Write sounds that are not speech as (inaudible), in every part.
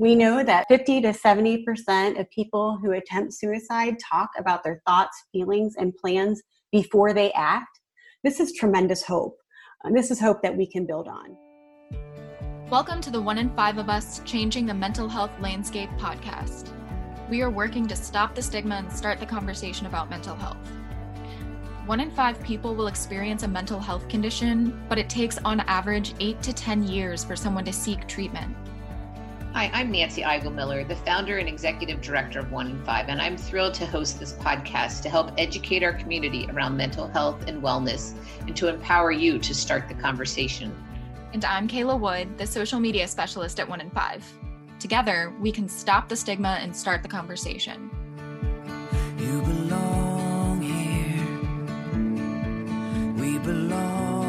We know that 50 to 70% of people who attempt suicide talk about their thoughts, feelings, and plans before they act. This is tremendous hope. And this is hope that we can build on. Welcome to the One in Five of Us Changing the Mental Health Landscape podcast. We are working to stop the stigma and start the conversation about mental health. One in five people will experience a mental health condition, but it takes on average eight to 10 years for someone to seek treatment. Hi, I'm Nancy Miller, the founder and executive director of One in Five, and I'm thrilled to host this podcast to help educate our community around mental health and wellness and to empower you to start the conversation. And I'm Kayla Wood, the social media specialist at One in Five. Together, we can stop the stigma and start the conversation. You belong here. We belong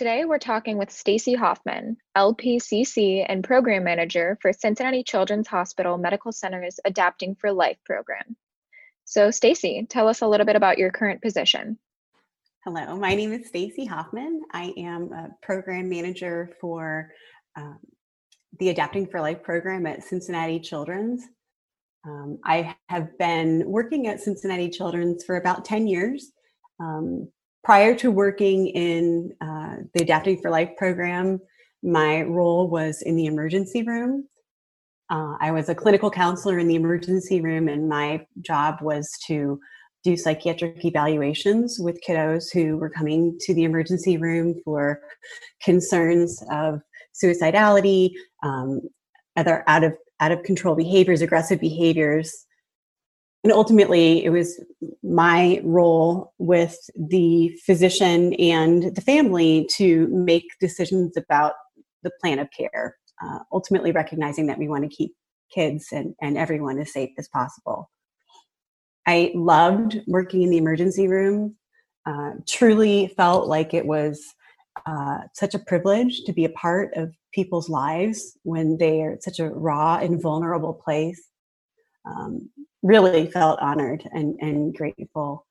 Today, we're talking with Stacy Hoffman, LPCC and Program Manager for Cincinnati Children's Hospital Medical Center's Adapting for Life program. So, Stacy, tell us a little bit about your current position. Hello, my name is Stacy Hoffman. I am a program manager for um, the Adapting for Life program at Cincinnati Children's. Um, I have been working at Cincinnati Children's for about 10 years. Um, prior to working in uh, the Adapting for Life program, my role was in the emergency room. Uh, I was a clinical counselor in the emergency room, and my job was to do psychiatric evaluations with kiddos who were coming to the emergency room for concerns of suicidality, um, other out of out of control behaviors, aggressive behaviors, and ultimately it was my role with the physician and the family to make decisions about the plan of care uh, ultimately recognizing that we want to keep kids and, and everyone as safe as possible. I loved working in the emergency room. Uh, truly felt like it was uh, such a privilege to be a part of people's lives when they are at such a raw and vulnerable place um, really felt honored and, and grateful.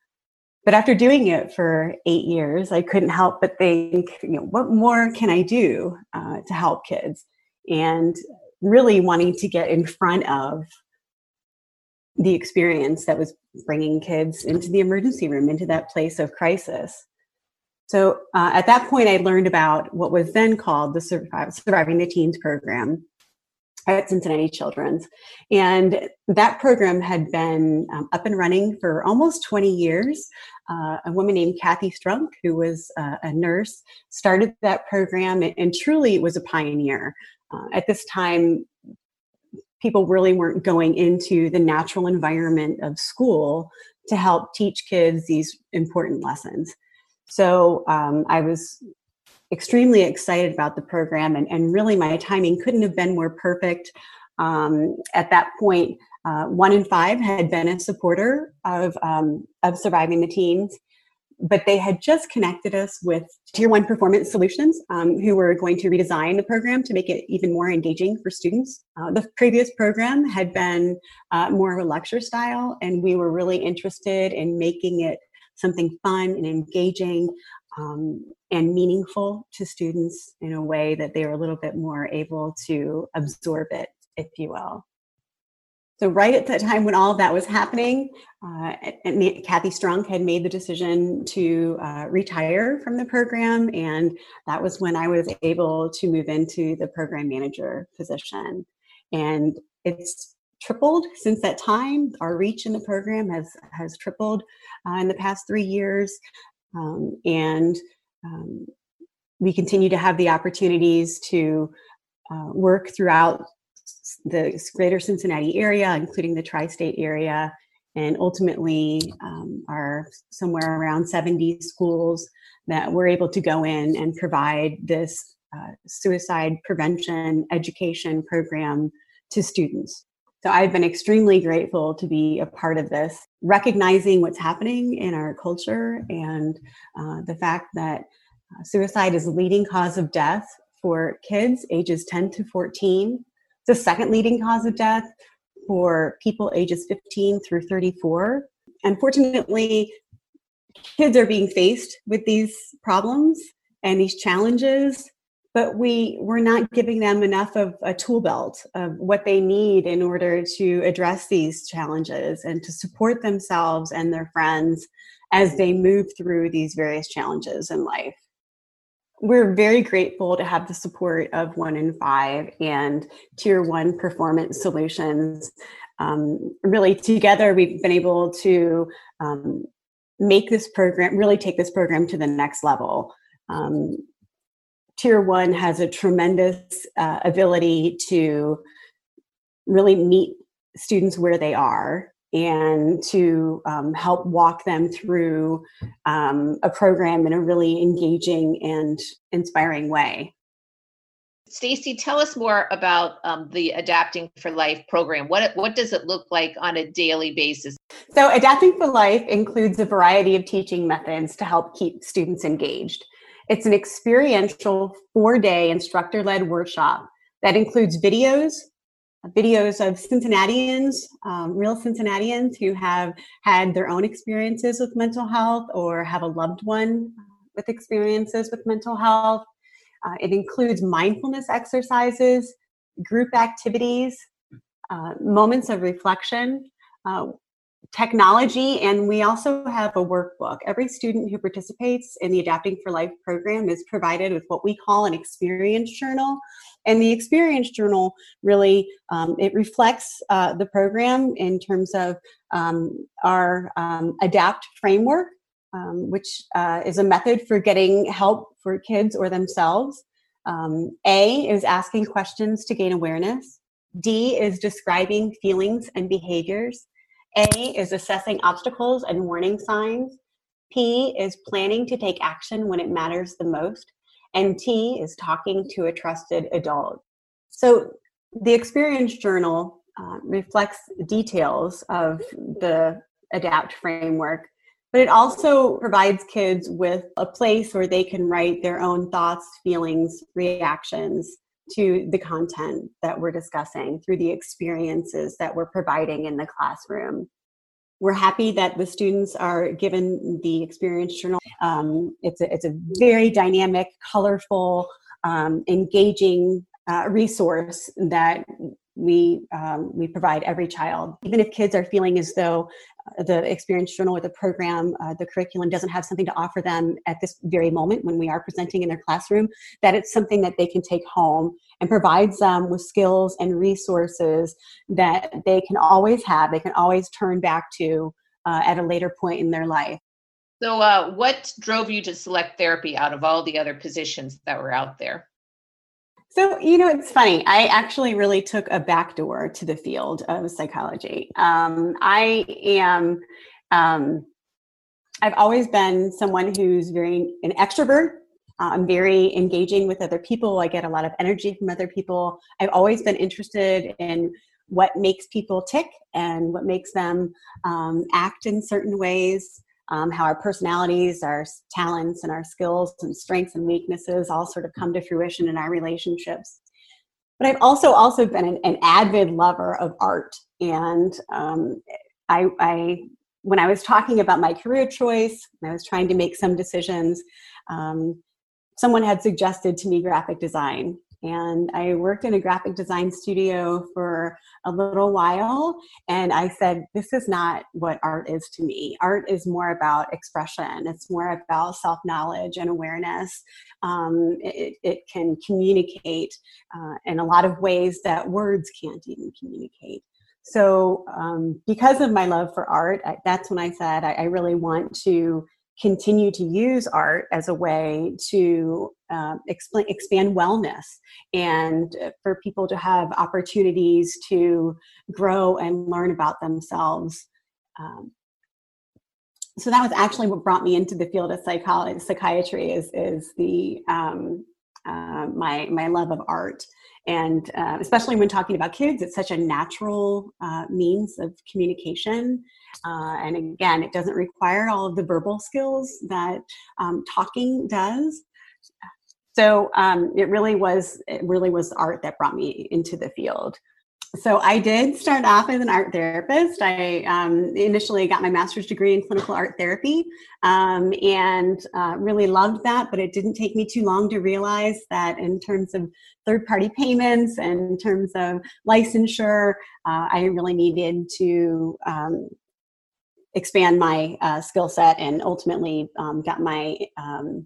But after doing it for eight years, I couldn't help but think, you know, what more can I do uh, to help kids? And really wanting to get in front of the experience that was bringing kids into the emergency room, into that place of crisis. So uh, at that point, I learned about what was then called the Surviving the Teens program, at Cincinnati Children's. And that program had been um, up and running for almost 20 years. Uh, a woman named Kathy Strunk, who was uh, a nurse, started that program and, and truly was a pioneer. Uh, at this time, people really weren't going into the natural environment of school to help teach kids these important lessons. So um, I was extremely excited about the program, and, and really my timing couldn't have been more perfect. Um, at that point, uh, one in five had been a supporter of, um, of surviving the teens, but they had just connected us with Tier One Performance Solutions, um, who were going to redesign the program to make it even more engaging for students. Uh, the previous program had been uh, more of a lecture style, and we were really interested in making it something fun and engaging um, and meaningful to students in a way that they were a little bit more able to absorb it, if you will. So, right at the time when all of that was happening, uh, Kathy Strunk had made the decision to uh, retire from the program, and that was when I was able to move into the program manager position. And it's tripled since that time. Our reach in the program has has tripled uh, in the past three years. Um, and um, we continue to have the opportunities to uh, work throughout the greater Cincinnati area, including the tri state area, and ultimately um, are somewhere around 70 schools that we're able to go in and provide this uh, suicide prevention education program to students. So I've been extremely grateful to be a part of this, recognizing what's happening in our culture and uh, the fact that suicide is the leading cause of death for kids ages 10 to 14. It's the second leading cause of death for people ages 15 through 34. Unfortunately, kids are being faced with these problems and these challenges but we we're not giving them enough of a tool belt of what they need in order to address these challenges and to support themselves and their friends as they move through these various challenges in life we're very grateful to have the support of one in five and tier one performance solutions. Um, really together we've been able to um, make this program really take this program to the next level. Um, tier one has a tremendous uh, ability to really meet students where they are and to um, help walk them through um, a program in a really engaging and inspiring way. Stacy, tell us more about um, the Adapting for Life program. What what does it look like on a daily basis? So, Adapting for Life includes a variety of teaching methods to help keep students engaged. It's an experiential four day instructor led workshop that includes videos, videos of Cincinnatians, um, real Cincinnatians who have had their own experiences with mental health or have a loved one with experiences with mental health. Uh, it includes mindfulness exercises, group activities, uh, moments of reflection, uh, technology, and we also have a workbook. Every student who participates in the Adapting for Life program is provided with what we call an experience journal. And the experience journal really um, it reflects uh, the program in terms of um, our um, adapt framework, um, which uh, is a method for getting help for kids or themselves. Um, a is asking questions to gain awareness. D is describing feelings and behaviors. A is assessing obstacles and warning signs. P is planning to take action when it matters the most. And T is talking to a trusted adult. So the experience journal uh, reflects details of the ADAPT framework, but it also provides kids with a place where they can write their own thoughts, feelings, reactions, to the content that we're discussing through the experiences that we're providing in the classroom. We're happy that the students are given the experience journal. Um, it's, a, it's a very dynamic, colorful, um, engaging uh, resource that we um, we provide every child even if kids are feeling as though the experience journal or the program, uh, the curriculum doesn't have something to offer them at this very moment when we are presenting in their classroom, that it's something that they can take home and provides them with skills and resources that they can always have, they can always turn back to uh, at a later point in their life. So, uh, what drove you to select therapy out of all the other positions that were out there? So, you know, it's funny. I actually really took a backdoor to the field of psychology. Um, I am, um, I've always been someone who's very an extrovert. Uh, I'm very engaging with other people. I get a lot of energy from other people. I've always been interested in what makes people tick and what makes them um, act in certain ways um, how our personalities, our talents, and our skills and strengths and weaknesses all sort of come to fruition in our relationships. But I've also also been an, an avid lover of art, and um, I, I, when I was talking about my career choice, I was trying to make some decisions. Um, someone had suggested to me graphic design, and I worked in a graphic design studio for a little while. And I said, This is not what art is to me. Art is more about expression, it's more about self knowledge and awareness. Um, it, it, can communicate uh, in a lot of ways that words can't even communicate. So, um, because of my love for art, I, that's when I said I, I really want to continue to use art as a way to uh, explain, expand wellness and for people to have opportunities to grow and learn about themselves. Um, so that was actually what brought me into the field of psychology, psychiatry is, is the um, uh, my my love of art and uh, especially when talking about kids it's such a natural uh, means of communication. Uh, and again it doesn't require all of the verbal skills that um, talking does. So um, it really was it really was art that brought me into the field so I did start off as an art therapist. I um, initially got my master's degree in clinical art therapy um, and uh, really loved that, but it didn't take me too long to realize that in terms of third party payments and in terms of licensure, uh, I really needed to um, expand my uh, skill set and ultimately um, got my um,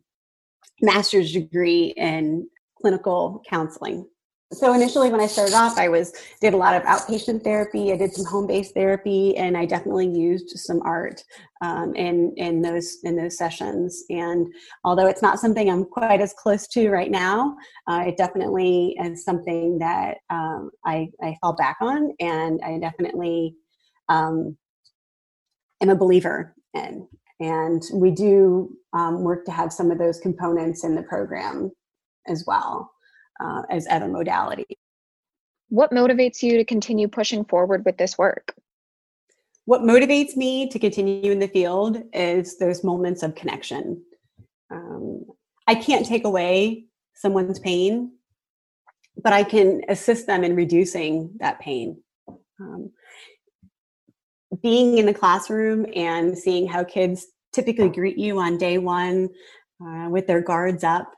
master's degree in clinical counseling so initially when i started off i was did a lot of outpatient therapy. I did some home-based therapy and i definitely used some art um, in in those in those sessions. And although it's not something i'm quite as close to right now uh, it definitely is something that um, I, I fall back on and i definitely um, am a believer in. And we do um, work to have some of those components in the program as well uh, as other modalities. What motivates you to continue pushing forward with this work? What motivates me to continue in the field is those moments of connection. Um, I can't take away someone's pain, but I can assist them in reducing that pain. Um, being in the classroom and seeing how kids typically greet you on day one uh, with their guards up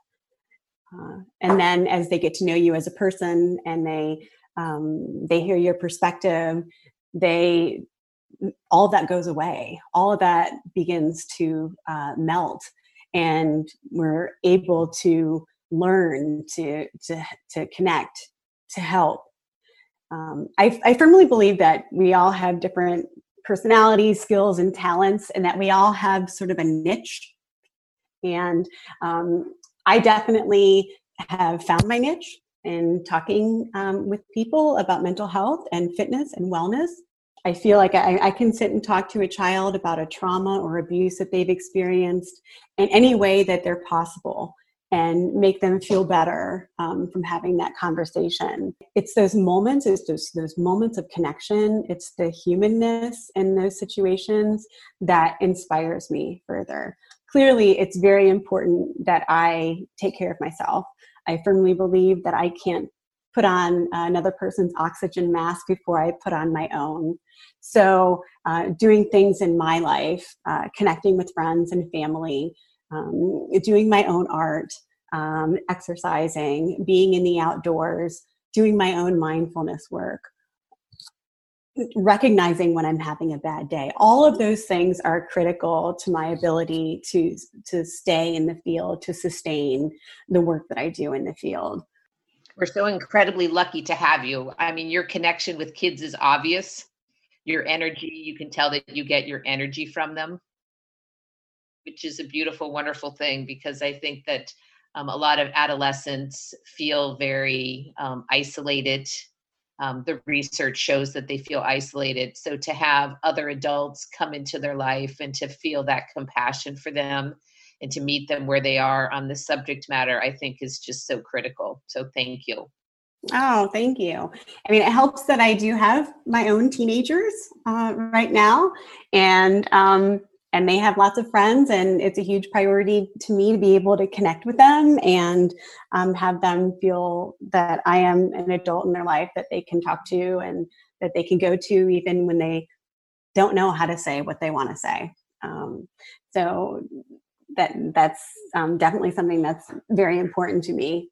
uh, and then as they get to know you as a person and they um, they hear your perspective they all that goes away. All of that begins to uh, melt. And we're able to learn to to to connect to help. Um, I, I firmly believe that we all have different personalities skills and talents and that we all have sort of a niche. And um, I definitely have found my niche in talking um, with people about mental health and fitness and wellness. I feel like I, I, can sit and talk to a child about a trauma or abuse that they've experienced in any way that they're possible and make them feel better um, from having that conversation. It's those moments, it's those, those moments of connection, it's the humanness in those situations that inspires me further clearly it's very important that I take care of myself. I firmly believe that I can't put on another person's oxygen mask before I put on my own. So, uh, doing things in my life, uh, connecting with friends and family, um, doing my own art, um, exercising, being in the outdoors, doing my own mindfulness work, recognizing when i'm having a bad day. All of those things are critical to my ability to to stay in the field to sustain the work that i do in the field. We're so incredibly lucky to have you. I mean your connection with kids is obvious. Your energy you can tell that you get your energy from them which is a beautiful wonderful thing because i think that um, a lot of adolescents feel very um, isolated um, the research shows that they feel isolated. So to have other adults come into their life and to feel that compassion for them and to meet them where they are on the subject matter, I think is just so critical. So thank you. Oh, thank you. I mean, it helps that I do have my own teenagers uh, right now, and um, and they have lots of friends and it's a huge priority to me to be able to connect with them and um, have them feel that i am an adult in their life that they can talk to and that they can go to even when they don't know how to say what they want to say um, so that that's um, definitely something that's very important to me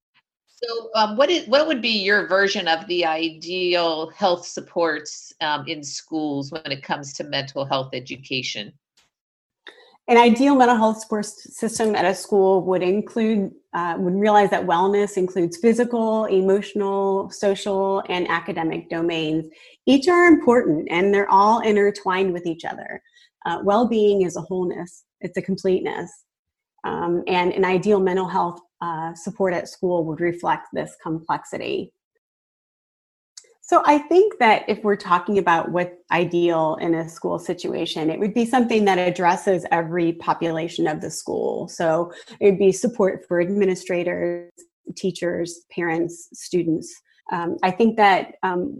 so, um, what is what would be your version of the ideal health supports um, in schools when it comes to mental health education? An ideal mental health support system at a school would include uh, would realize that wellness includes physical emotional social and academic domains. Each are important and they're all intertwined with each other. Uh, well-being is a wholeness. It's a completeness. Um, and an ideal mental health uh, support at school would reflect this complexity so I think that if we're talking about what's ideal in a school situation, it would be something that addresses every population of the school. So it would be support for administrators, teachers, parents, students. Um, I think that um,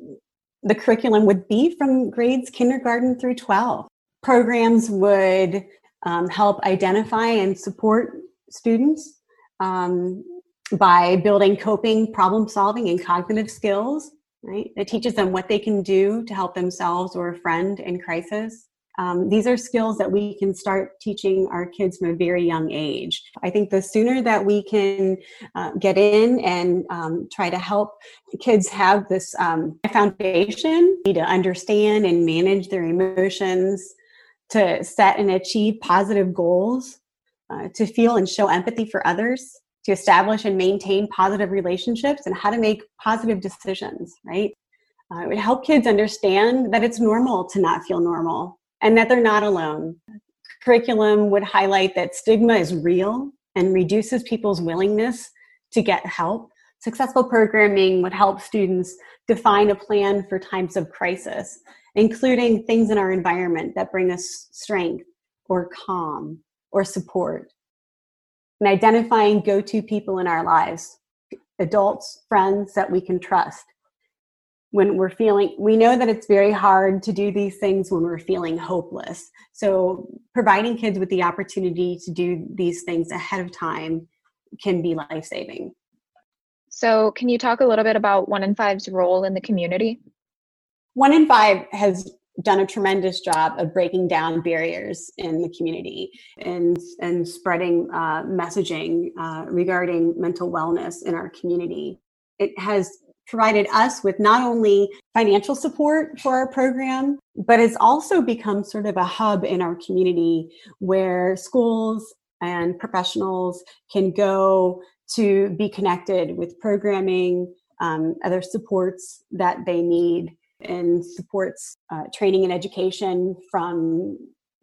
the curriculum would be from grades kindergarten through 12. Programs would um, help identify and support students um, by building coping, problem solving, and cognitive skills right? It teaches them what they can do to help themselves or a friend in crisis. Um, these are skills that we can start teaching our kids from a very young age. I think the sooner that we can uh, get in and um, try to help kids have this um, foundation to understand and manage their emotions, to set and achieve positive goals, uh, to feel and show empathy for others, to establish and maintain positive relationships, and how to make positive decisions, right? Uh, it would help kids understand that it's normal to not feel normal and that they're not alone. Curriculum would highlight that stigma is real and reduces people's willingness to get help. Successful programming would help students define a plan for times of crisis, including things in our environment that bring us strength or calm or support. And identifying go to people in our lives, adults, friends that we can trust. When we're feeling we know that it's very hard to do these things when we're feeling hopeless. So providing kids with the opportunity to do these things ahead of time can be life-saving. So can you talk a little bit about one in five's role in the community? One in five has done a tremendous job of breaking down barriers in the community and and spreading uh, messaging uh, regarding mental wellness in our community. It has provided us with not only financial support for our program, but it's also become sort of a hub in our community where schools and professionals can go to be connected with programming, um, other supports that they need, and supports uh, training and education from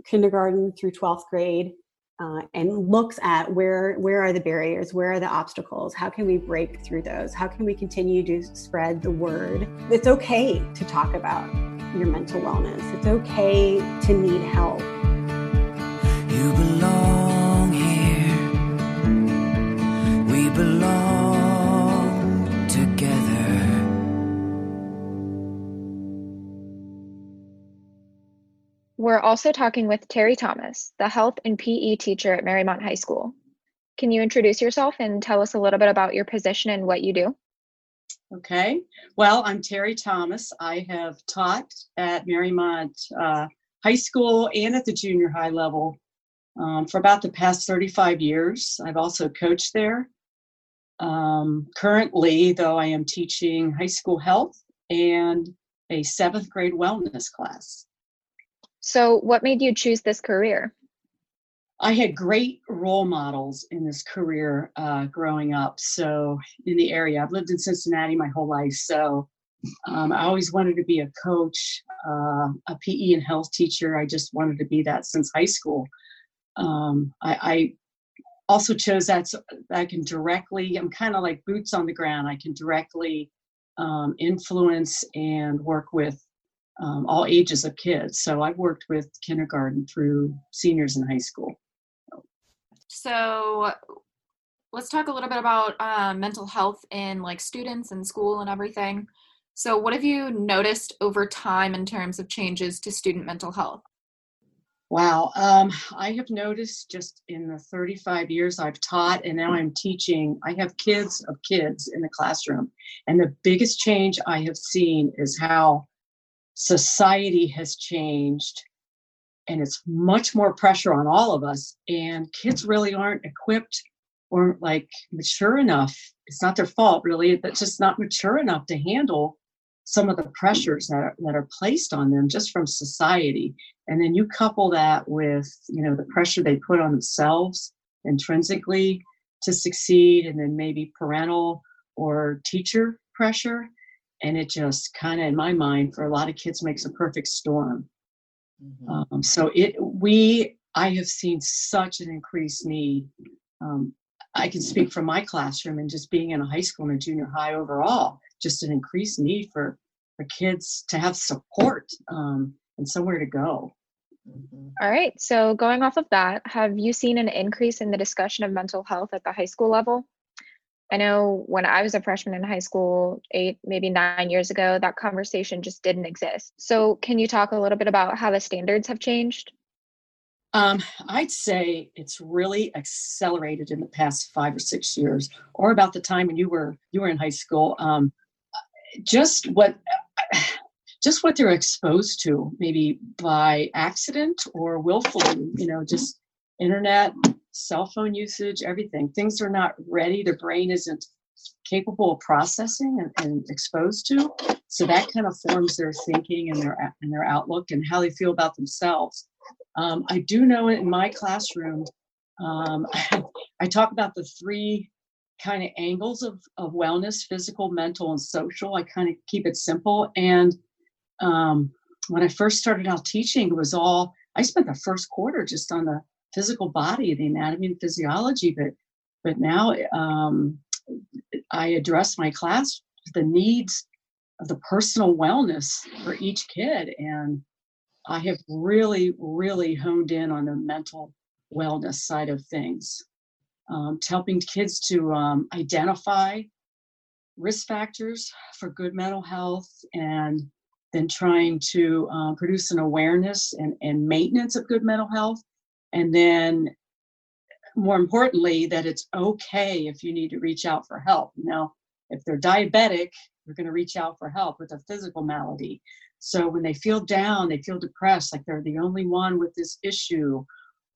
kindergarten through 12th grade uh, and looks at where where are the barriers where are the obstacles how can we break through those how can we continue to spread the word. It's okay to talk about your mental wellness. It's okay to need help We're also talking with Terry Thomas, the health and PE teacher at Mariemont High School. Can you introduce yourself and tell us a little bit about your position and what you do? Okay. Well, I'm Terry Thomas. I have taught at Mariemont uh, High School and at the junior high level um, for about the past 35 years. I've also coached there. Um, currently, though, I am teaching high school health and a seventh grade wellness class. So, what made you choose this career? I had great role models in this career uh, growing up. So, in the area, I've lived in Cincinnati my whole life. So, um, I always wanted to be a coach, uh, a PE and health teacher. I just wanted to be that since high school. Um, I, I, also chose that so I can directly, I'm kind of like boots on the ground. I can directly um, influence and work with um, all ages of kids. So I've worked with kindergarten through seniors in high school. So let's talk a little bit about uh, mental health in like students and school and everything. So what have you noticed over time in terms of changes to student mental health? Wow, um, I have noticed just in the 35 years I've taught and now I'm teaching, I have kids of kids in the classroom. And the biggest change I have seen is how society has changed and it's much more pressure on all of us and kids really aren't equipped or like mature enough it's not their fault really they're just not mature enough to handle some of the pressures that are, that are placed on them just from society. And then you couple that with you know the pressure they put on themselves intrinsically to succeed and then maybe parental or teacher pressure and it just kind of in my mind for a lot of kids makes a perfect storm mm-hmm. um, so it we i have seen such an increased need um, i can speak from my classroom and just being in a high school and a junior high overall just an increased need for for kids to have support um, and somewhere to go mm-hmm. all right so going off of that have you seen an increase in the discussion of mental health at the high school level I know when I was a freshman in high school, eight, maybe nine years ago, that conversation just didn't exist. So, can you talk a little bit about how the standards have changed? Um, I'd say it's really accelerated in the past five or six years, or about the time when you were you were in high school. Um, just what just what they're exposed to maybe by accident or willfully you know just internet cell phone usage everything. Things are not ready. Their brain isn't capable of processing and, and, exposed to. So that kind of forms their thinking and their and their outlook and how they feel about themselves. Um, i do know in my classroom um, (laughs) I talk about the three kind of angles of, of wellness physical mental and social. I kind of keep it simple. And um, when i first started out teaching it was all i spent the first quarter just on the physical body the anatomy and physiology but but now um, i address my class the needs of the personal wellness for each kid and i have really really honed in on the mental wellness side of things. Um, to helping kids to um, identify risk factors for good mental health and then trying to uh, produce an awareness and, and maintenance of good mental health and then more importantly that it's okay if you need to reach out for help. Now if they're diabetic they're going to reach out for help with a physical malady. So when they feel down they feel depressed like they're the only one with this issue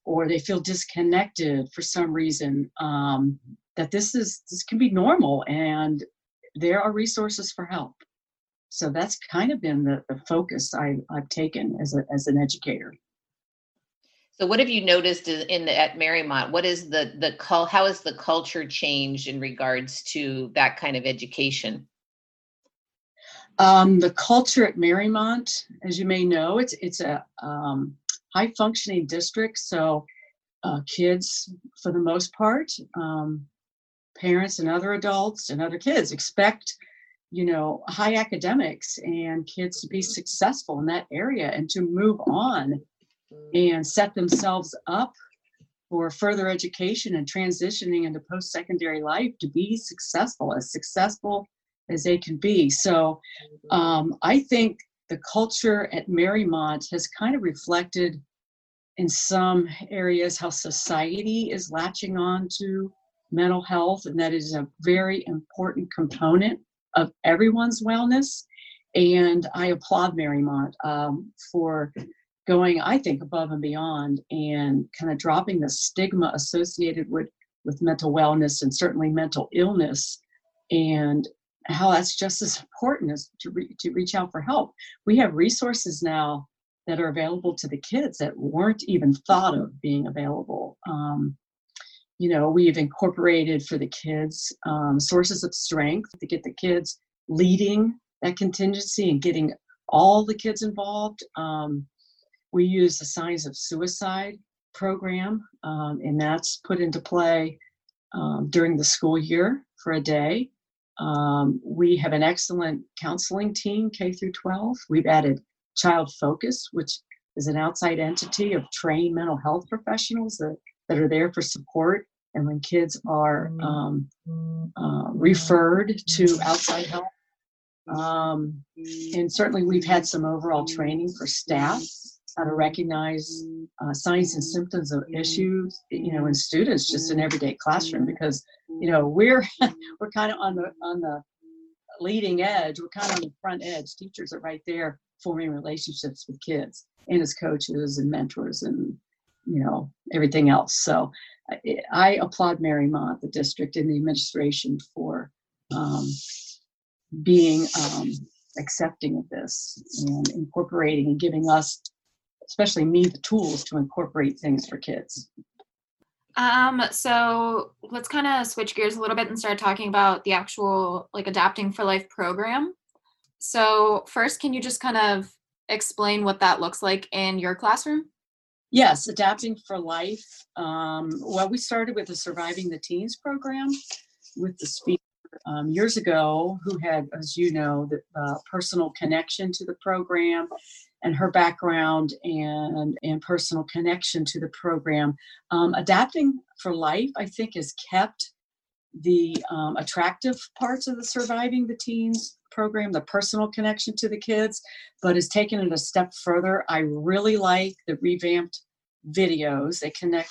or they feel disconnected for some reason um, that this is this can be normal and there are resources for help. So that's kind of been the, the focus I, i've taken as, a, as an educator so what have you noticed in the, at mariemont what is the the how has the culture changed in regards to that kind of education um, the culture at mariemont as you may know it's it's a um, high functioning district. So uh, kids, for the most part, um, parents and other adults and other kids expect, you know, high academics and kids to be successful in that area and to move on and set themselves up for further education and transitioning into post-secondary life to be successful, as successful as they can be. So um, I think the culture at Mariemont has kind of reflected in some areas how society is latching on to mental health, and that is a very important component of everyone's wellness. And I applaud Mariemont um, for going, I think, above and beyond and kind of dropping the stigma associated with, with mental wellness and certainly mental illness and how that's just as important as to, re- to reach out for help. We have resources now that are available to the kids that weren't even thought of being available. Um, you know, we've incorporated for the kids um, sources of strength to get the kids leading that contingency and getting all the kids involved. Um, we use the Signs of Suicide program, um, and that's put into play um, during the school year for a day. Um, we have an excellent counseling team, K through 12. We've added Child Focus, which is an outside entity of trained mental health professionals that, that are there for support. And when kids are um, uh, referred to outside help, um, and certainly we've had some overall training for staff how to recognize uh, signs and symptoms of issues, you know, in students just in everyday classroom because you know we're (laughs) we're kind of on the on the leading edge. We're kind of on the front edge. Teachers are right there forming relationships with kids and as coaches and mentors and you know everything else so i, I applaud mariemont the district and the administration for um, being um, accepting of this and incorporating and giving us especially me the tools to incorporate things for kids um so let's kind of switch gears a little bit and start talking about the actual like adapting for life program so, first, can you just kind of explain what that looks like in your classroom? Yes, adapting for life. Um, well, we started with the Surviving the Teens program with the speaker um, years ago who had, as you know, the uh, personal connection to the program and her background and, and personal connection to the program. Um, adapting for life, I think, has kept the um, attractive parts of the Surviving the Teens program, the personal connection to the kids, but has taken it a step further. I really like the revamped videos. They connect,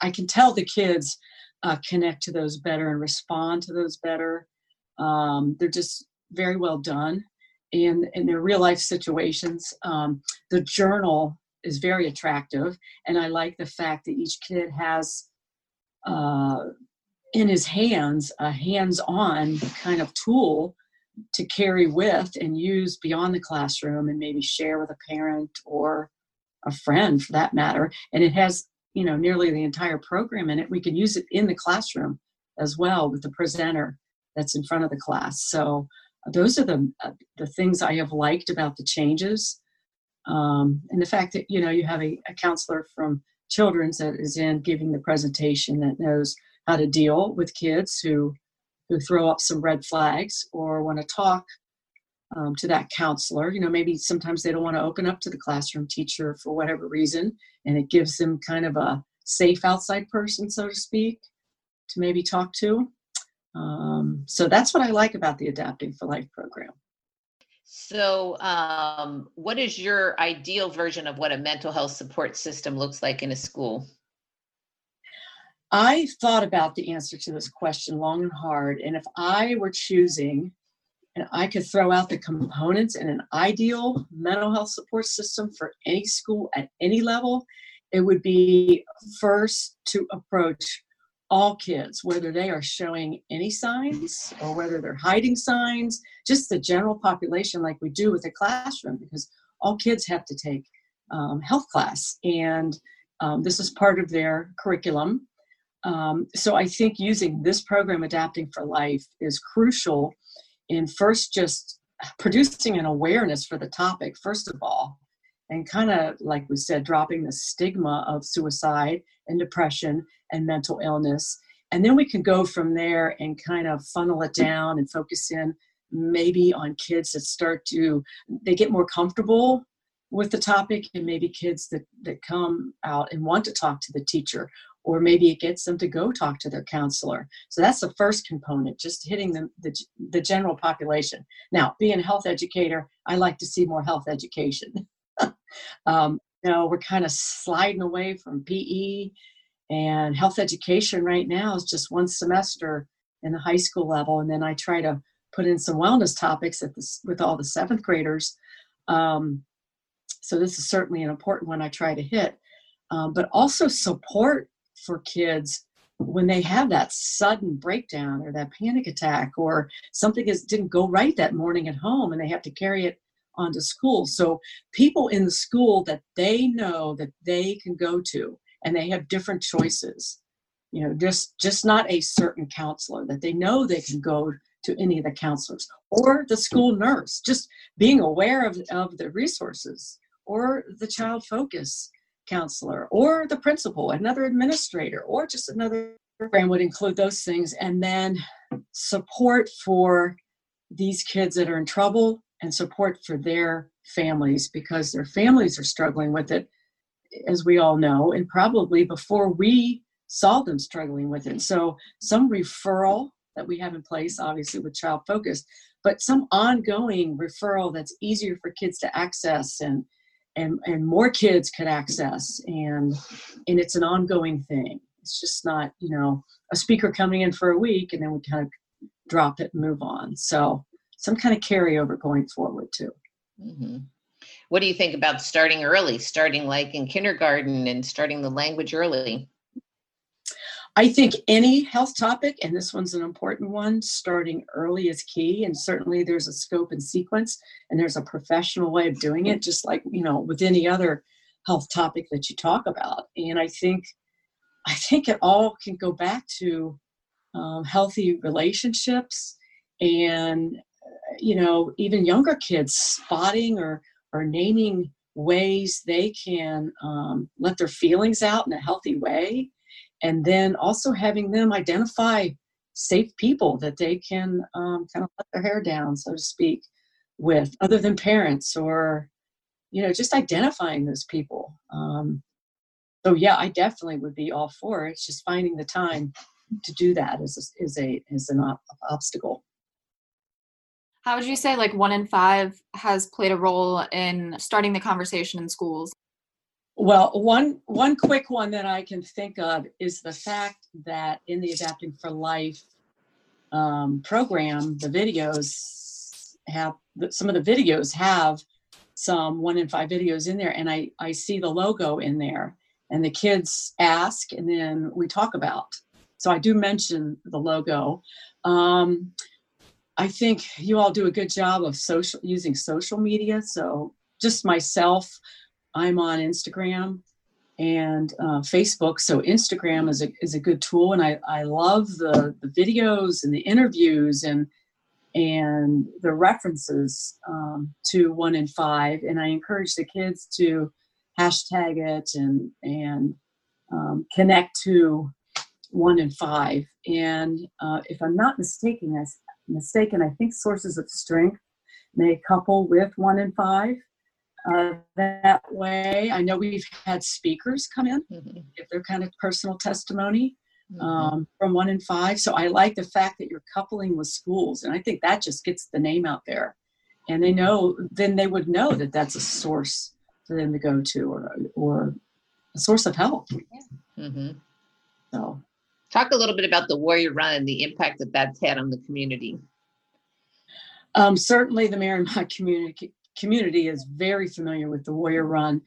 I can tell the kids uh, connect to those better and respond to those better. Um, they're just very well done and in their real life situations. Um, the journal is very attractive, and I like the fact that each kid has uh, in his hands a hands-on kind of tool to carry with and use beyond the classroom and maybe share with a parent or a friend for that matter and it has you know nearly the entire program in it we can use it in the classroom as well with the presenter that's in front of the class. So those are the uh, the things i have liked about the changes. Um, and the fact that you know you have a, a counselor from children's that is in giving the presentation that knows how to deal with kids who who throw up some red flags or want to talk um, to that counselor. You know, maybe sometimes they don't want to open up to the classroom teacher for whatever reason, and it gives them kind of a safe outside person, so to speak, to maybe talk to. Um, so that's what I like about the Adapting for Life program. So, um, what is your ideal version of what a mental health support system looks like in a school? I thought about the answer to this question long and hard. And if I were choosing and I could throw out the components in an ideal mental health support system for any school at any level, it would be first to approach all kids, whether they are showing any signs or whether they're hiding signs, just the general population, like we do with the classroom, because all kids have to take um, health class. And um, this is part of their curriculum. Um, so I think using this program, Adapting for Life, is crucial in first just producing an awareness for the topic, first of all, and kind of, like we said, dropping the stigma of suicide and depression and mental illness. And then we can go from there and kind of funnel it down and focus in maybe on kids that start to, they get more comfortable with the topic and maybe kids that, that come out and want to talk to the teacher or maybe it gets them to go talk to their counselor. So that's the first component, just hitting the, the, the general population. Now, being a health educator, I like to see more health education. (laughs) um, we're kind of sliding away from PE and health education right now is just one semester in the high school level. And then I try to put in some wellness topics at this, with all the seventh graders. Um, so this is certainly an important one I try to hit. Um, but also support for kids when they have that sudden breakdown or that panic attack or something is didn't go right that morning at home and they have to carry it onto school. So people in the school that they know that they can go to and they have different choices you know just just not a certain counselor that they know they can go to any of the counselors or the school nurse just being aware of, of the resources or the child focus counselor or the principal, another administrator, or just another program would include those things. And then support for these kids that are in trouble and support for their families because their families are struggling with it, as we all know, and probably before we saw them struggling with it. So, some referral that we have in place, obviously with Child Focus, but some ongoing referral that's easier for kids to access and and and more kids could access and and it's an ongoing thing. It's just not you know a speaker coming in for a week and then we kind of drop it and move on. So some kind of carryover going forward too. Mm-hmm. what do you think about starting early starting like in kindergarten and starting the language early I think any health topic, and this one's an important one, starting early is key. And certainly there's a scope and sequence, and there's a professional way of doing it, just like, you know, with any other health topic that you talk about. And I think, I think it all can go back to um, healthy relationships and, you know, even younger kids spotting or, or naming ways they can um, let their feelings out in a healthy way and then also having them identify safe people that they can um, kind of let their hair down, so to speak, with other than parents or you know just identifying those people. Um, so yeah, I definitely would be all for it. It's just finding the time to do that is a, is a is an op- obstacle. How would you say like one in five has played a role in starting the conversation in schools? Well, one one quick one that I can think of is the fact that in the Adapting for Life um, program, the videos, have some of the videos have some one in five videos in there and I, I see the logo in there and the kids ask and then we talk about. So I do mention the logo. Um, I think you all do a good job of social using social media. So just myself, I'm on Instagram and uh, Facebook. So Instagram is a is a good tool, and I I love the the videos and the interviews and and the references um, to one in five. And I encourage the kids to hashtag it and and um, connect to one in five. And uh, if I'm not mistaken, I, mistaken, I think sources of strength may couple with one in five. Uh, that way, I know we've had speakers come in, mm-hmm. if they're kind of personal testimony mm-hmm. um, from one in five. So I like the fact that you're coupling with schools, and I think that just gets the name out there. And they know, then they would know that that's a source for them to go to or, or a source of help. Yeah. Mm-hmm. So, talk a little bit about the Warrior Run and the impact that that's had on the community. Um, certainly, the Mariemont (laughs) community community is very familiar with the Warrior Run,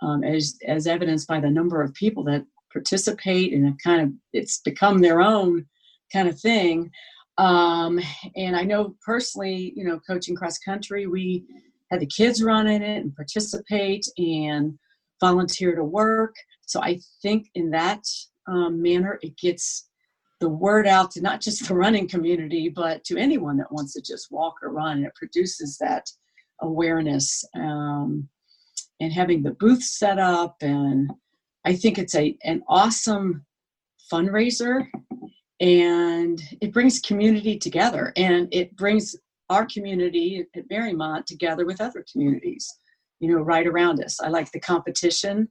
um, as as evidenced by the number of people that participate and kind of it's become their own kind of thing. Um, and I know personally, you know, coaching cross country, we had the kids run in it and participate and volunteer to work. So I think in that um, manner, it gets the word out to not just the running community, but to anyone that wants to just walk or run. And it produces that awareness um, and having the booth set up. And I think it's a an awesome fundraiser and it brings community together and it brings our community at Mariemont together with other communities, you know, right around us. I like the competition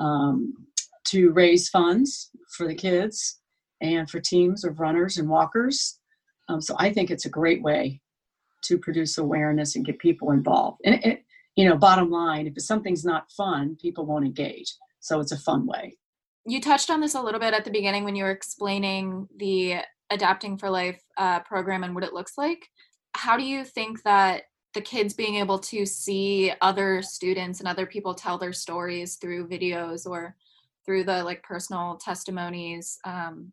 um, to raise funds for the kids and for teams of runners and walkers. Um, so I think it's a great way to produce awareness and get people involved. And it, you know, bottom line, if something's not fun, people won't engage. So it's a fun way. You touched on this a little bit at the beginning when you were explaining the Adapting for Life uh, program and what it looks like how do you think that the kids being able to see other students and other people tell their stories through videos or through the like personal testimonies um,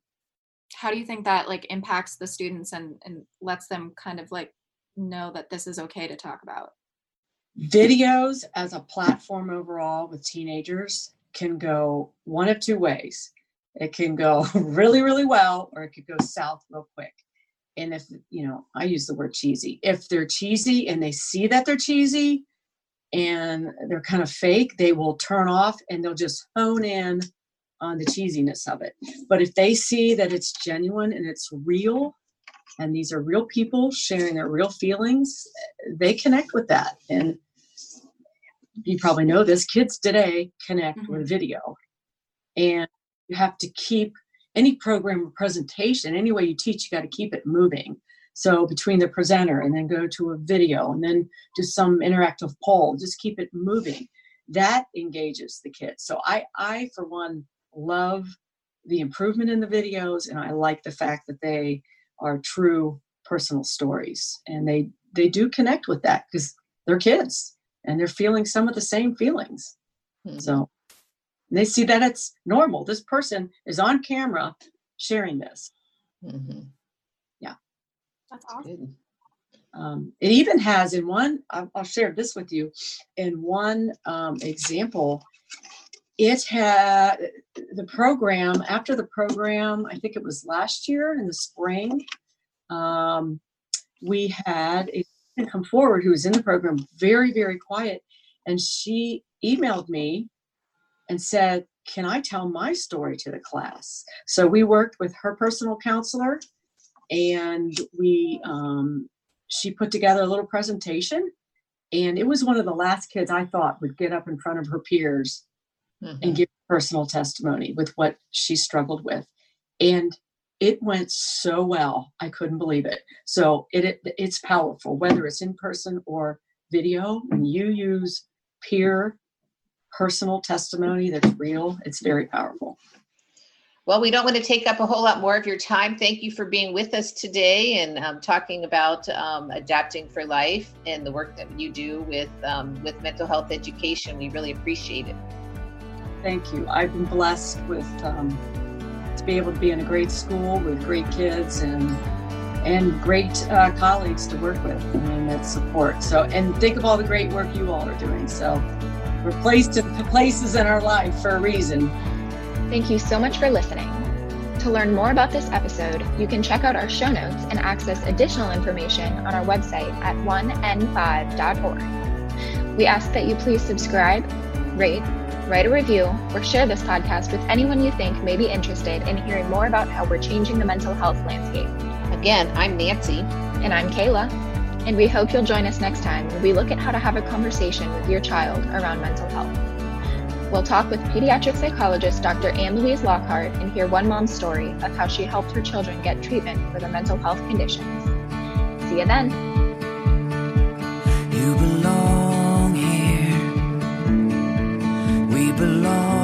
how do you think that like impacts the students and and lets them kind of like know that this is okay to talk about. Videos as a platform overall with teenagers can go one of two ways. It can go (laughs) really really well or it could go south real quick. And if you know i use the word cheesy. If they're cheesy and they see that they're cheesy and they're kind of fake they will turn off and they'll just hone in on the cheesiness of it. But if they see that it's genuine and it's real and these are real people sharing their real feelings they connect with that and you probably know this kids today connect mm-hmm. with video and you have to keep any program or presentation, any way you teach, you got to keep it moving. So between the presenter and then go to a video and then do some interactive poll, just keep it moving. That engages the kids. So I, I for one, love the improvement in the videos, and I like the fact that they are true personal stories, and they they do connect with that because they're kids and they're feeling some of the same feelings. Mm-hmm. So they see that it's normal. This person is on camera sharing this. Mm-hmm. Yeah. That's awesome. Um, it even has in one, I'll, I'll, share this with you. In one um, example, it had the program, after the program, I think it was last year in the spring, um, we had a student come forward who was in the program, very, very quiet. And she emailed me and said, Can I tell my story to the class? So we worked with her personal counselor and we, um, she put together a little presentation. And it was one of the last kids I thought would get up in front of her peers mm-hmm. and give personal testimony with what she struggled with. And it went so well i couldn't believe it so it, it, it's powerful whether it's in person or video when you use peer personal testimony that's real, it's very powerful. Well, we don't want to take up a whole lot more of your time. Thank you for being with us today and um, talking about um, adapting for life and the work that you do with um, with mental health education. We really appreciate it. Thank you. I've been blessed with um, to be able to be in a great school with great kids and and great uh, colleagues to work with. Mean, that support. So, and think of all the great work you all are doing. So, we're placed in (laughs) places in our life for a reason. Thank you so much for listening. To learn more about this episode, you can check out our show notes and access additional information on our website at 1n5.org. We ask that you please subscribe, rate, write a review, or share this podcast with anyone you think may be interested in hearing more about how we're changing the mental health landscape. Again, I'm Nancy. And I'm Kayla. And we hope you'll join us next time when we look at how to have a conversation with your child around mental health. We'll talk with pediatric psychologist Dr. Ann-Louise Lockhart and hear one mom's story of how she helped her children get treatment for their mental health conditions. See you then. You belong belong.